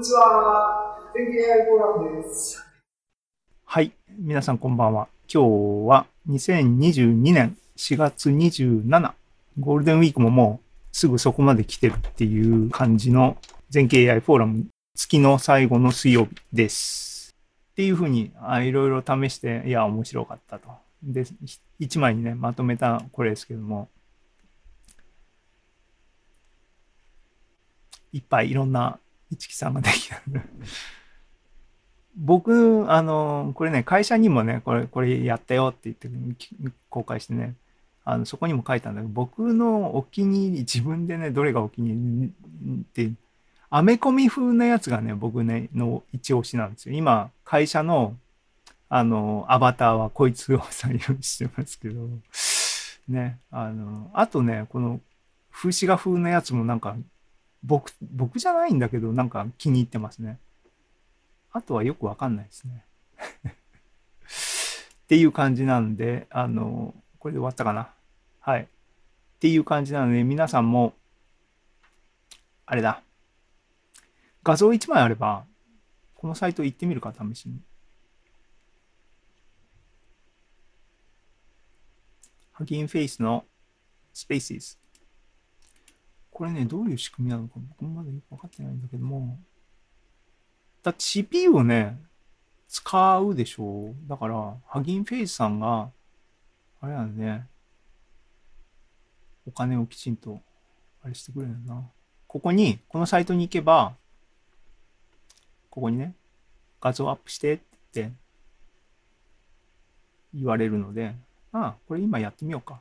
にちは。天気 AI フォーラムです。はい。皆さんこんばんは。今日は2022年4月27。ゴールデンウィークももうすぐそこまで来てるっていう感じの全景 AI フォーラム月の最後の水曜日です。っていうふうにいろいろ試して、いや、面白かったと。で、1枚にね、まとめたこれですけども、いっぱいいろんな一木さんができた。僕、あの、これね、会社にもね、これ、これやったよって言って公開してね、あのそこにも書いたんだけど、僕のお気に入り、自分でね、どれがお気に入りって、アメコミ風なやつがね、僕ね、の一押しなんですよ。今、会社の、あの、アバターはこいつを採用してますけど、ね、あの、あとね、この、風刺画風なやつもなんか僕、僕じゃないんだけど、なんか気に入ってますね。あとはよくわかんないですね。っていう感じなんで、あの、これで終わったかな。はい。っていう感じなので、皆さんも、あれだ。画像1枚あれば、このサイト行ってみるか、試しに。ハギンフェイスのスペーシス。これね、どういう仕組みなのか僕もまだよくわかってないんだけども、だって CPU をね、使うでしょう。だから、ハギンフェイスさんが、あれなんね、お金をきちんと、あれしてくれるんだな。ここに、このサイトに行けば、ここにね、画像アップしてって言われるので、ああ、これ今やってみようか。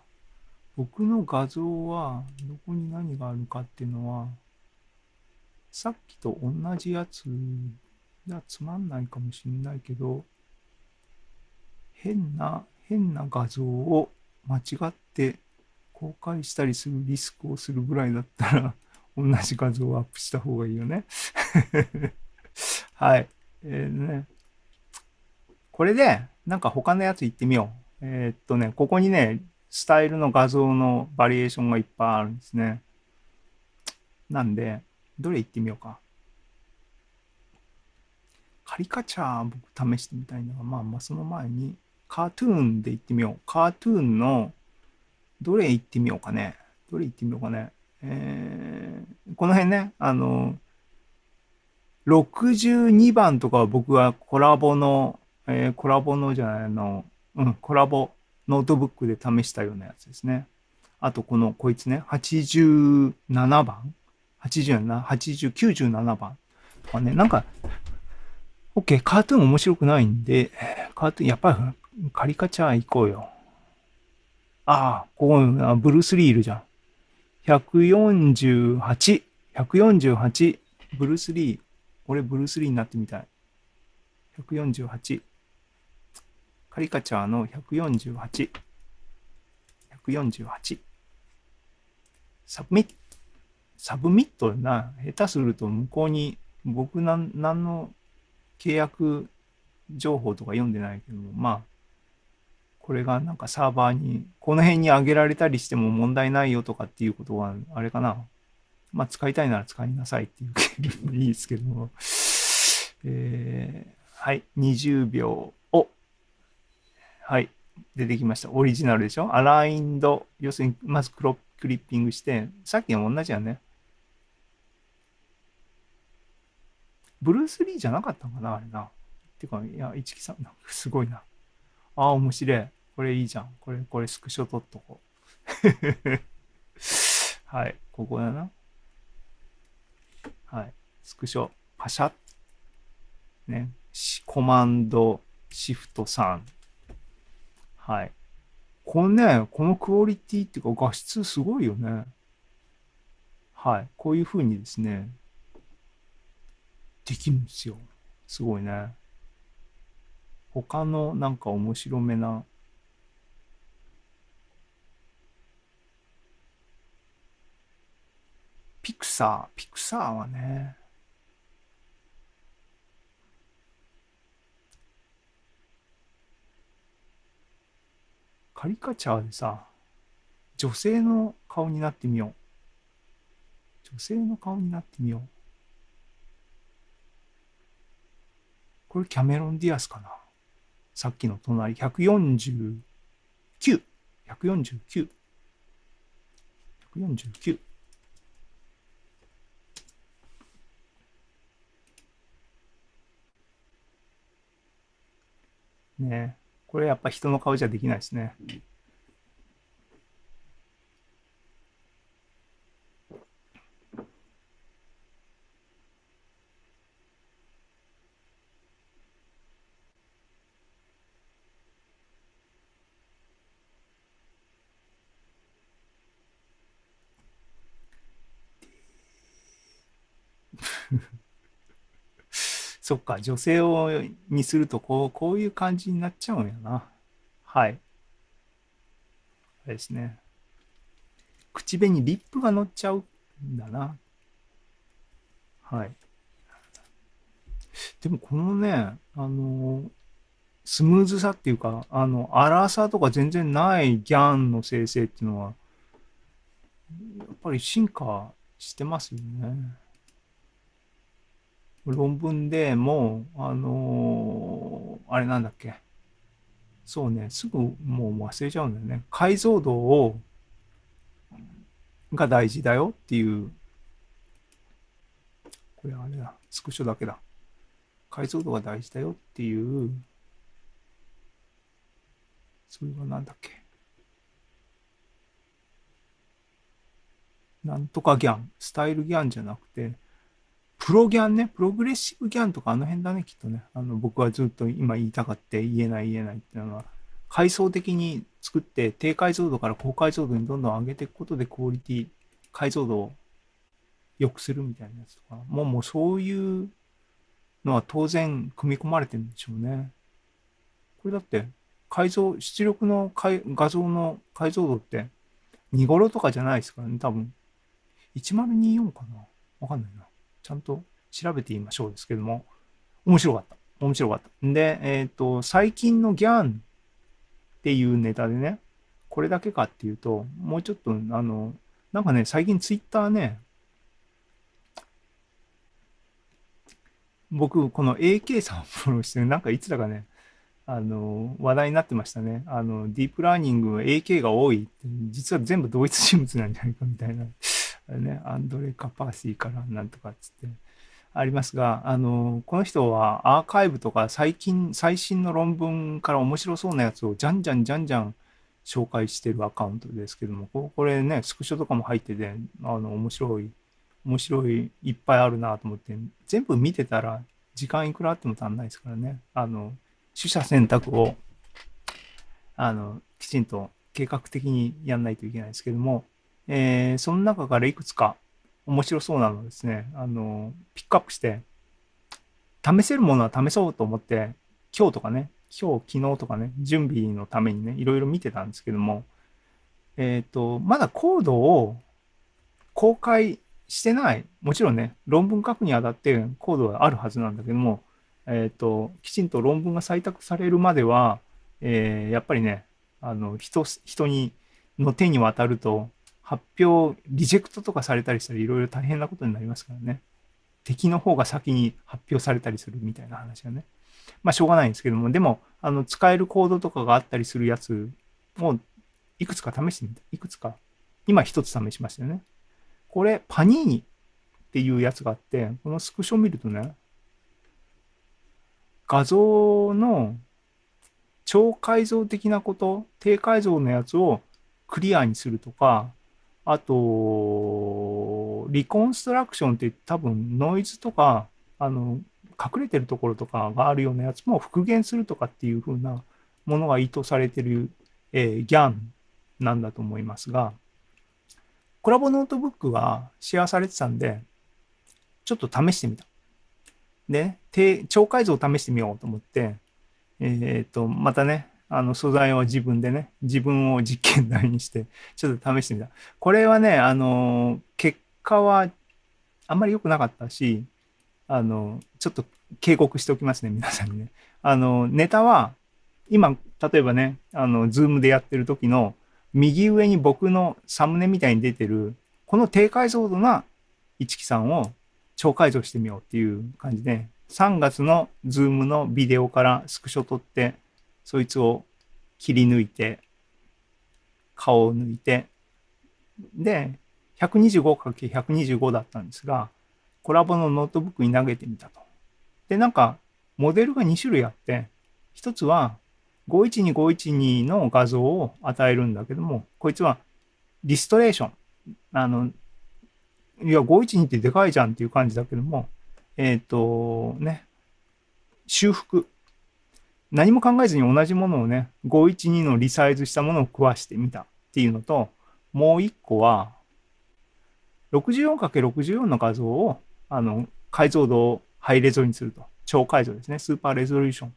僕の画像はどこに何があるかっていうのはさっきと同じやつじゃつまんないかもしんないけど変な変な画像を間違って公開したりするリスクをするぐらいだったら 同じ画像をアップした方がいいよね はい。えー、ね。これで、なんか他のやつ行ってみよう。えー、っとね、ここにね、スタイルの画像のバリエーションがいっぱいあるんですね。なんで、どれ行ってみようか。カリカチャー僕試してみたいのが、まあまあその前に、カートゥーンで行ってみよう。カートゥーンの、どれ行ってみようかね。どれ行ってみようかね。えー、この辺ね、あの、62番とかは僕はコラボの、えー、コラボのじゃないの、うん、コラボノートブックで試したようなやつですね。あと、この、こいつね、87番 ?87、80、97番とかね、なんか、OK、カートゥーン面白くないんで、カートゥーン、やっぱりカリカチャー行こうよ。ああ、ここ、ブルース・リーいるじゃん。148、148、ブルース・リー。俺、ブルース・リーになってみたい。148。カリカチャーの148。148。サブミット、サブミットな、下手すると向こうに僕なん何の契約情報とか読んでないけど、まあ、これがなんかサーバーに、この辺に上げられたりしても問題ないよとかっていうことは、あれかな。まあ、使いたいなら使いなさいっていう いいですけども。えー、はい、20秒。はい。出てきました。オリジナルでしょ？アラインド。要するに、まずクロクリッピングして、さっきの同じやね。ブルース・リーじゃなかったのかなあれな。ってか、いや、市木さん、なんかすごいな。ああ、面白い。これいいじゃん。これ、これスクショ撮っとこう。はい。ここだな。はい。スクショ、パシャッ。ね。コマンド、シフト3。はい。このね、このクオリティっていうか画質すごいよね。はい。こういう風にですね、できるんですよ。すごいね。他のなんか面白めなピクサー、ピクサーはね、カリカチャーでさ、女性の顔になってみよう。女性の顔になってみよう。これキャメロン・ディアスかな？さっきの隣、149。149。149。ねこれやっぱ人の顔じゃできないですね。そっか、女性をにするとこう、こういう感じになっちゃうんやな。はい。あれですね。口紅、リップが乗っちゃうんだな。はい。でもこのね、あの、スムーズさっていうか、あの、荒さとか全然ないギャンの生成っていうのは、やっぱり進化してますよね。論文でもう、あのー、あれなんだっけ。そうね、すぐもう忘れちゃうんだよね。解像度を、が大事だよっていう、これあれだ、スクショだけだ。解像度が大事だよっていう、それはなんだっけ。なんとかギャン、スタイルギャンじゃなくて、プロギャンね、プログレッシブギャンとかあの辺だね、きっとね。あの、僕はずっと今言いたかって言えない言えないっていうのは、階層的に作って低解像度から高解像度にどんどん上げていくことでクオリティ、解像度を良くするみたいなやつとか、もうもうそういうのは当然組み込まれてるんでしょうね。これだって、解像、出力の画像の解像度って、2頃とかじゃないですからね、多分。1024かなわかんないな。ちゃんと調べてみましょうですけども、面白かった。面白かった。で、えっ、ー、と、最近のギャンっていうネタでね、これだけかっていうと、もうちょっと、あの、なんかね、最近ツイッターね、僕、この AK さんフォローして、なんかいつだかね、あの、話題になってましたね。あの、ディープラーニング AK が多いって、実は全部同一人物なんじゃないかみたいなね、アンドレ・カパーシーからなんとかっつってありますが、あの、この人はアーカイブとか最近、最新の論文から面白そうなやつをじゃんじゃんじゃんじゃん紹介してるアカウントですけども、これね、スクショとかも入ってて、あの、面白い、面白い、いっぱいあるなと思って、全部見てたら時間いくらあっても足んないですからね。あの、取捨選択を、あの、きちんと計画的にやんないといけないですけども、えー、その中からいくつか面白そうなのですね、あの、ピックアップして、試せるものは試そうと思って、今日とかね、今日、昨日とかね、準備のためにね、いろいろ見てたんですけども、えっ、ー、と、まだコードを公開してない、もちろんね、論文書くにあたってコードはあるはずなんだけども、えっ、ー、と、きちんと論文が採択されるまでは、えー、やっぱりね、あの、人、人に、の手に渡ると、発表、リジェクトとかされたりしたらいろいろ大変なことになりますからね。敵の方が先に発表されたりするみたいな話はね。まあしょうがないんですけども、でも、あの、使えるコードとかがあったりするやつをいくつか試してみた。いくつか。今一つ試しましたよね。これ、パニーニっていうやつがあって、このスクショ見るとね、画像の超解像的なこと、低解像のやつをクリアにするとか、あと、リコンストラクションって多分ノイズとか、あの、隠れてるところとかがあるようなやつも復元するとかっていう風なものが意図されてる、えー、GAN なんだと思いますが、コラボノートブックがシェアされてたんで、ちょっと試してみた。で、超解像を試してみようと思って、えっ、ー、と、またね、あの素材を自分でね、自分を実験台にして、ちょっと試してみた。これはね、あの、結果はあんまり良くなかったし、あの、ちょっと警告しておきますね、皆さんにね。あの、ネタは、今、例えばね、あの、ズームでやってる時の、右上に僕のサムネみたいに出てる、この低解像度な一木さんを超解像してみようっていう感じで、3月のズームのビデオからスクショ撮って、そいつを切り抜いて、顔を抜いて、で、125×125 だったんですが、 Colab のノートブックに投げてみたと。で、なんか、モデルが2種類あって、一つは512512の画像を与えるんだけども、こいつはリストレーション。あの、いや、512ってでかいじゃんっていう感じだけども、えっ、ー、と、ね、修復。何も考えずに同じものをね、512のリサイズしたものを食わしてみたっていうのと、もう一個は、64×64 の画像を、あの、解像度をハイレゾにすると。超解像ですね。スーパーレゾリューション。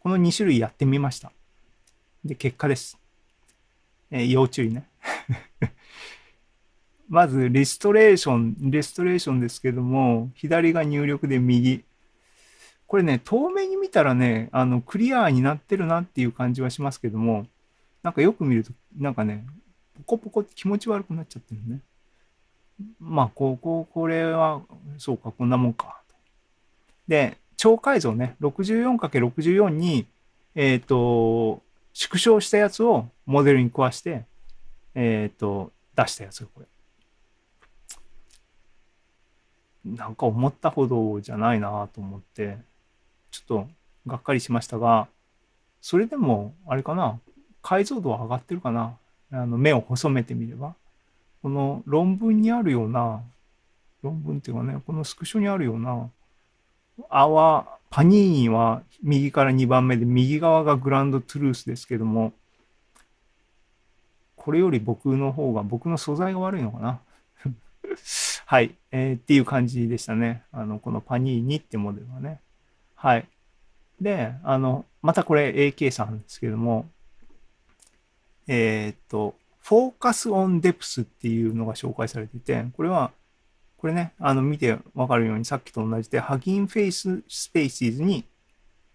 この2種類やってみました。で、結果です。えー、要注意ね。まず、リストレーション、レストレーションですけども、左が入力で右。これね、遠目に見たらね、あの、クリアになってるなっていう感じはしますけども、なんかよく見ると、なんかね、ポコポコって気持ち悪くなっちゃってるね。まあ、ここ、これは、そうか、こんなもんか。で、超改造ね、64×64 に、えっ、ー、と、縮小したやつをモデルに食わして、えっ、ー、と、出したやつこれ。なんか思ったほどじゃないなと思って、ちょっとがっかりしましたが、それでも、あれかな、解像度は上がってるかな。あの目を細めてみれば。この論文にあるような、論文っていうかね、このスクショにあるような、泡、パニーニは右から2番目で、右側がグランドトゥルースですけども、これより僕の方が、僕の素材が悪いのかな。はい、えー、っていう感じでしたね。あの、このパニーニってモデルはね。はい。で、あの、またこれ AK さんですけども、えー、っと、フォーカスオンデプスっていうのが紹介されてて、これは、これね、あの、見てわかるようにさっきと同じで、 Hugging Face Spaces に、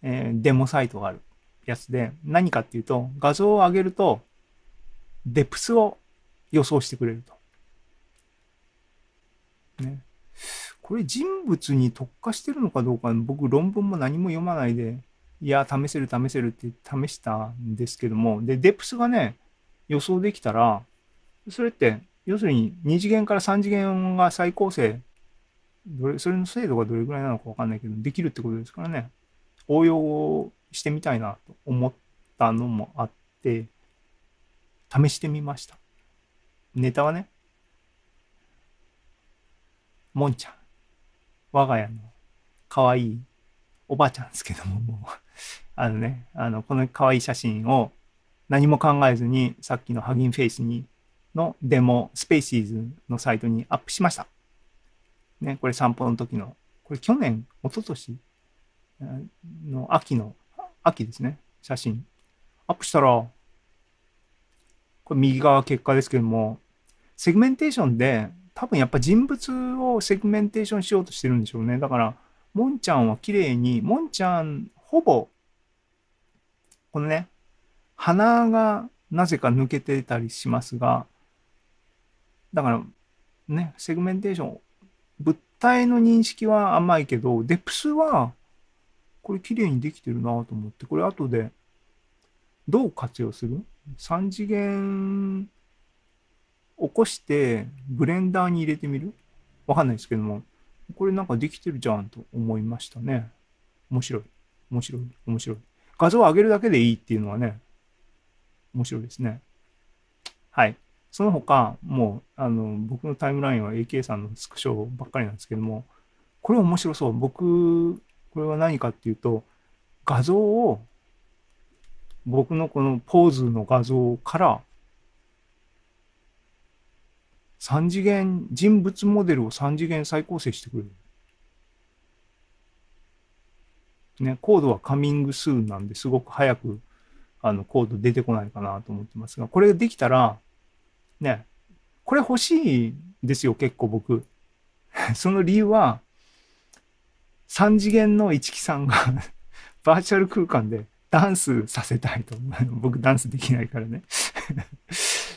えー、デモサイトがあるやつで、何かっていうと、画像を上げると、 depth を予想してくれると。ね。これ人物に特化してるのかどうか、僕論文も何も読まないで、いや、試せる試せるって試したんですけども、で、 depth がね、予想できたら、それって、要するに2次元から3次元が再構成、どれ、それの精度がどれぐらいなのかわかんないけど、できるってことですからね、応用してみたいなと思ったのもあって、試してみました。ネタはね、もんちゃん。我が家の可愛いおばあちゃんですけども、も あのね、あの、この可愛い写真を何も考えずに、さっきの Hugging Face に、のデモ、 Spaces のサイトにアップしました。ね、これ散歩の時の、これ去年、一昨年の秋の、秋ですね、写真。アップしたら、これ右側結果ですけども、セグメンテーションで、多分やっぱ人物をセグメンテーションしようとしてるんでしょうね。だから、もんちゃんは綺麗に、もんちゃん、ほぼ、このね、鼻がなぜか抜けてたりしますが、だからね、セグメンテーション、物体の認識は甘いけど、 depth は、これ綺麗にできてるなと思って、これ後でどう活用する ?3 次元起こしてブレンダーに入れてみる？わかんないですけども、これなんかできてるじゃんと思いましたね。面白い。面白い。面白い。画像を上げるだけでいいっていうのはね、面白いですね。はい。その他、もう、あの、僕のタイムラインは AK さんのスクショばっかりなんですけども、これ面白そう。僕、これは何かっていうと、画像を、僕のこのポーズの画像から3次元、人物モデルを3次元再構成してくれる。ね、コードはカミングスーンなんですごく早くあのコード出てこないかなと思ってますが、これできたら、ね、これ欲しいんですよ、結構僕。その理由は、3次元の一木さんが バーチャル空間でダンスさせたいと。僕ダンスできないからね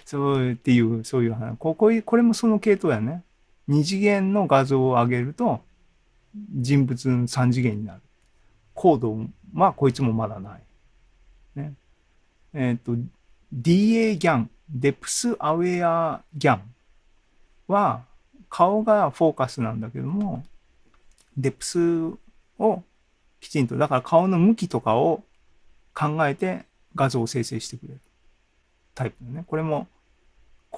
そうっていう、そういう話。こここれもその系統やね。2次元の画像を上げると、人物の3次元になる。コードはこいつもまだない。ね。えっ、と、DA ギャン、デプスアウェアギャンは顔がフォーカスなんだけども、デプスをきちんと、だから顔の向きとかを考えて画像を生成してくれるタイプだね。これも、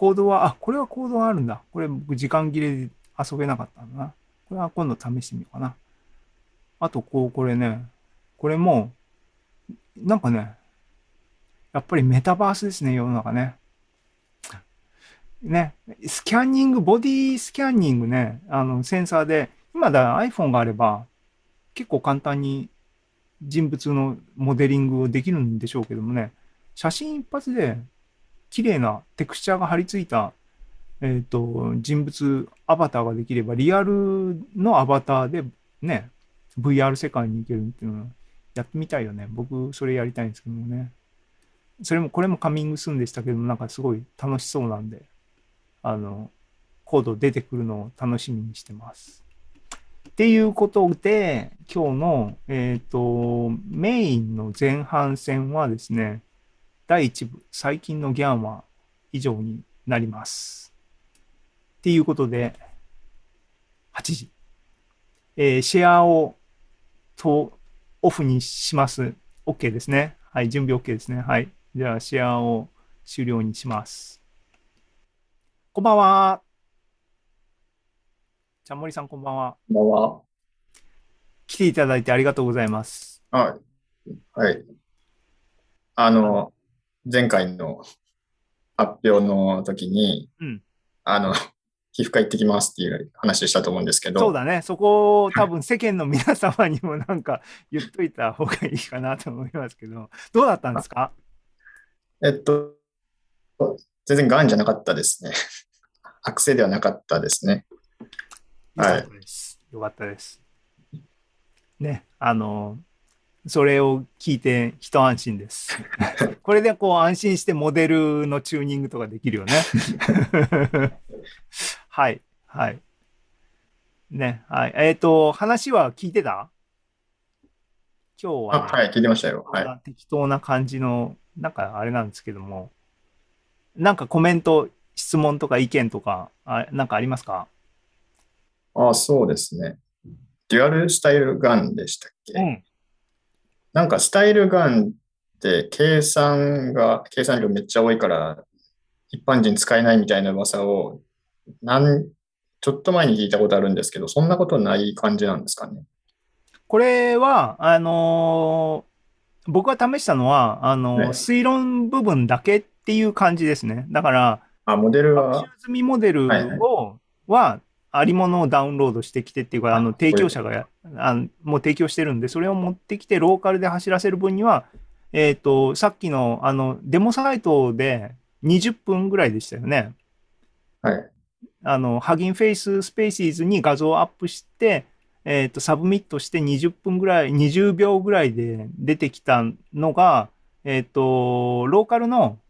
コードは、あ、これはコードがあるんだ。これ僕時間切れで遊べなかったんだな。これは今度試してみようかな。あと、こう、これね、これも、なんかね、やっぱりメタバースですね、世の中ね。ね、スキャンニング、ボディスキャンニングね、あの、センサーで、今だ iPhone があれば、結構簡単に人物のモデリングをできるんでしょうけどもね、写真一発で綺麗なテクスチャーが貼り付いた、えっ、と、人物アバターができれば、リアルのアバターでね、VR 世界に行けるっていうのはやってみたいよね。僕、それやりたいんですけどもね。それも、これもカミングスーンでしたけども、なんかすごい楽しそうなんで、あの、コード出てくるのを楽しみにしてます。っていうことで、今日の、えっ、と、メインの前半戦はですね、第1部、最近のギャンは以上になります。っていうことで、8時。えーシェアをとオフにします。OK ですね。はい、準備 OK ですね。はい。じゃあ、シェアを終了にします。こんばんは。ちゃんもりさん、こんばんは。こんばんは。来ていただいてありがとうございます。はい。はい。あの、前回の発表の時に、うんあの、皮膚科行ってきますっていう話したと思うんですけど、そうだね。そこを多分世間の皆様にもなんか言っといた方がいいかなと思いますけど、どうだったんですか？えっと、全然癌じゃなかったですね。悪性ではなかったですね。よかったです。よかったです。ね、あの、それを聞いて一安心です。これでこう安心してモデルのチューニングとかできるよね。はい、はい。ね、はい。えっ、と、話は聞いてた？今日あ、は、はい、聞いてましたよ。は。ない適当な感じの、なんかあれなんですけども、なんかコメント、質問とか意見とか、あなんかありますか？あ、そうですね。デュアルスタイルガンでしたっけ、うん。なんかスタイルガンって計算が、計算量めっちゃ多いから、一般人使えないみたいな噂を、なん、ちょっと前に聞いたことあるんですけど、そんなことない感じなんですかね？これは、あのー僕が試したのは、あのーね推論部分だけっていう感じですね。だから、あ、モデル学は習、済みモデルはいはいを、は、ありものをダウンロードしてきてっていうか、あの、あ提供者がや、あのもう提供してるんで、それを持ってきて、ローカルで走らせる分には、えっ、と、さっきの、あの、デモサイトで20分ぐらいでしたよね。はい。あの、 Hugging Face Spaces に画像をアップして、えっ、と、サブミットして20分ぐらい、20秒ぐらいで出てきたのが、えっ、と、ローカルの普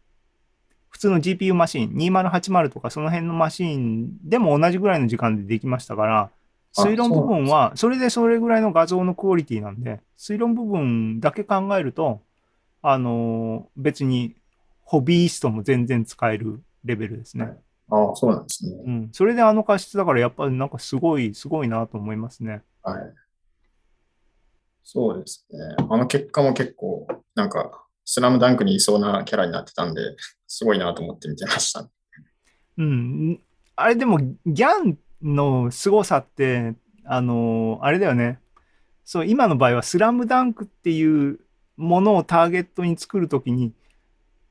通の GPU マシン、2080とかその辺のマシンでも同じぐらいの時間でできましたから、あ推論部分は、それでそれぐらいの画像のクオリティなんで、推論部分だけ考えると、あの別にホビーストも全然使えるレベルですね。はいあ、そうなんですね。うん、それであの過失だからやっぱりなんかすごい、すごいなと思いますね。はい。そうですね。あの結果も結構、なんか、スラムダンクにいそうなキャラになってたんで、すごいなと思って見てました。うん。あれでも、ギャンの凄さって、あの、あれだよね。そう、今の場合はスラムダンクっていうものをターゲットに作るときに、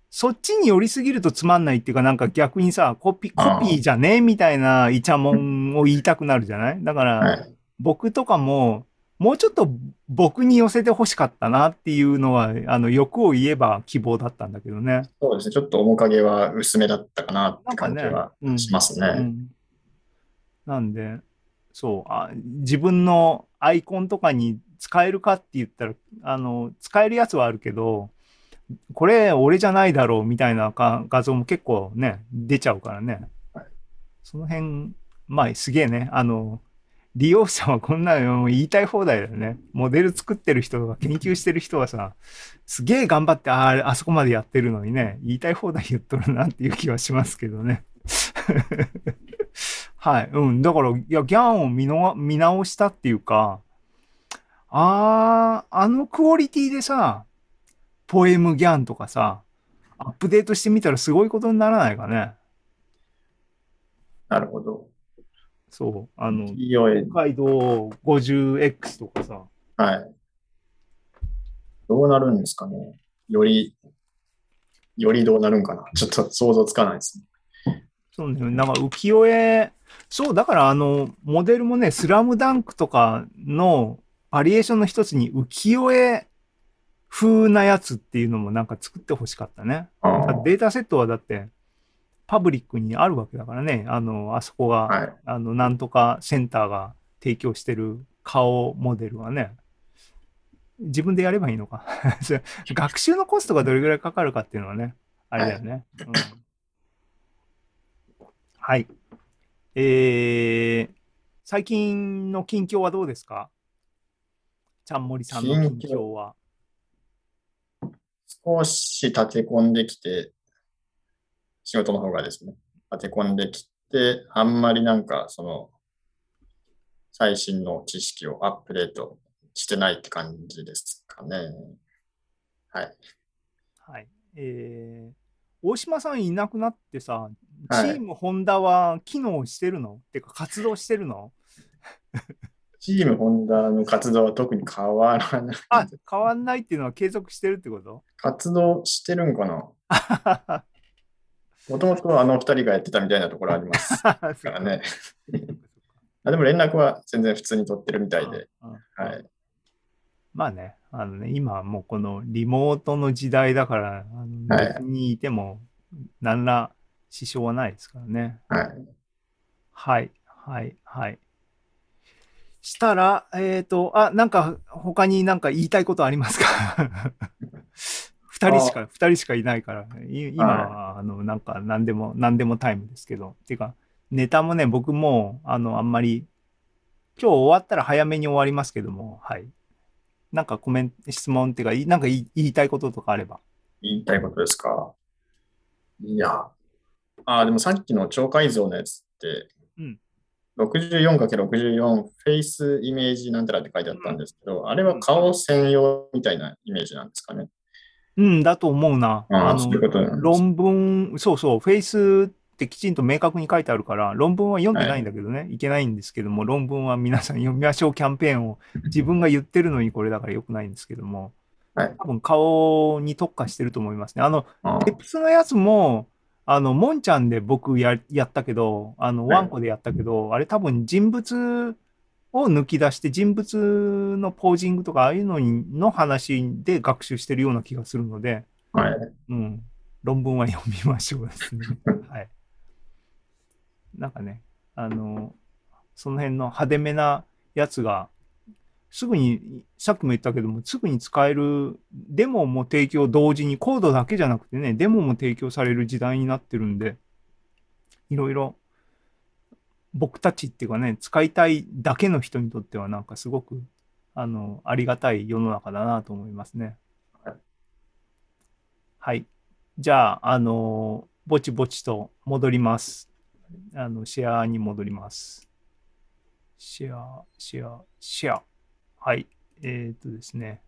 そっちに寄りすぎるとつまんないっていうか、なんか逆にさ、コピコピーじゃね？えみたいなイチャモンを言いたくなるじゃない？だから、はい。僕とかも、もうちょっと僕に寄せて欲しかったなっていうのは、あの、欲を言えば希望だったんだけどね。そうですね。ちょっと面影は薄めだったかなって感じは、うんしますね。うんなんで、そうあ、自分のアイコンとかに使えるかって言ったら、あの、使えるやつはあるけど、これ俺じゃないだろうみたいなか画像も結構ね、出ちゃうからねはい。その辺、まあ、すげえね。あの、利用者はこんなの言いたい放題だよね。モデル作ってる人とか研究してる人はさ、すげえ頑張って、ああ、あそこまでやってるのにね、言いたい放題言っとるなっていう気はしますけどね。はい。うん。だから、いや、ギャンを見の見直したっていうか、あー、あのクオリティでさ、ポエムギャンとかさ、アップデートしてみたらすごいことにならないかね。なるほど。そう。あの、北海道 50X とかさ、はい。どうなるんですかね。より、よりどうなるんかな。ちょっと想像つかないですね。そうね、なんか浮世絵、そう、だからあの、モデルもね、スラムダンクとかのバリエーションの一つに浮世絵風なやつっていうのもなんか作ってほしかったね。データセットはだって、パブリックにあるわけだからね。あの、あそこが、はい。あの、なんとかセンターが提供してる顔モデルはね、自分でやればいいのか。学習のコストがどれぐらいかかるかっていうのはね、あれだよね。うん、はい。えー、最近の近況はどうですか？ちゃんもりさんの近況は。少し立て込んできて、仕事の方がですね、立て込んできて、あんまりなんか、その、最新の知識をアップデートしてないって感じですかね。はい。はい。えー、大島さんいなくなってさ、チはいームホンダは機能してるの？てか活動してるの？チームホンダの活動は特に変わらない。あ、変わんないっていうのは継続してるってこと？活動してるんかな もともとあの二人がやってたみたいなところあります かからね。あでも連絡は全然普通に取ってるみたいで。はい。まあね、あのね、今はもうこのリモートの時代だから、別にいても何ら支障はないですからね。はい。はい、はい、はい。したら、えっ、と、あ、なんか他になんか言いたいことありますか？二人しか、二人しかいないから、い今は、あの、なんか何でも、何でもタイムですけど、てか、ネタもね、僕も、あの、あんまり、今日終わったら早めに終わりますけども、はい。なんかコメント、質問っていうか、いなんか言いたいこととかあれば。言いたいことですか？いや。あ、でもさっきの超解像のやつって、うん、64×64 フェイスイメージなんたらって書いてあったんですけど、あれは顔専用みたいなイメージなんですかね？うん、だと思うな。ああそういうことなんです。論文、そうそう、フェイスってきちんと明確に書いてあるから、論文は読んでないんだけどね、い、けないんですけども、論文は皆さん読みましょうキャンペーンを自分が言ってるのにこれだから良くないんですけども、はい。多分顔に特化してると思いますね。あの、あテプスのやつも、あの、モンちゃんで僕ややったけど、あの、はいワンコでやったけど、あれ多分人物を抜き出して、人物のポージングとか、ああいうのにの話で学習してるような気がするので、はい。うん。論文は読みましょうですね。はい。なんかね、あの、その辺の派手めなやつが、すぐに、さっきも言ったけども、すぐに使える、デモも提供同時に、コードだけじゃなくてね、デモも提供される時代になってるんで、いろいろ、僕たちっていうかね、使いたいだけの人にとっては、なんかすごく、あの、ありがたい世の中だなと思いますね。はい。じゃあ、あの、ぼちぼちと戻ります。あの、シェアに戻ります。シェア、シェア、シェア。はい。えっ、とですね。